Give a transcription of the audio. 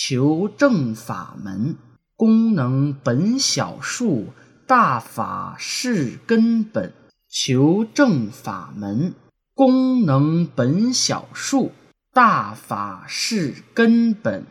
求证法门，功能本小数，大法是根本，求证法门，功能本小数，大法是根本。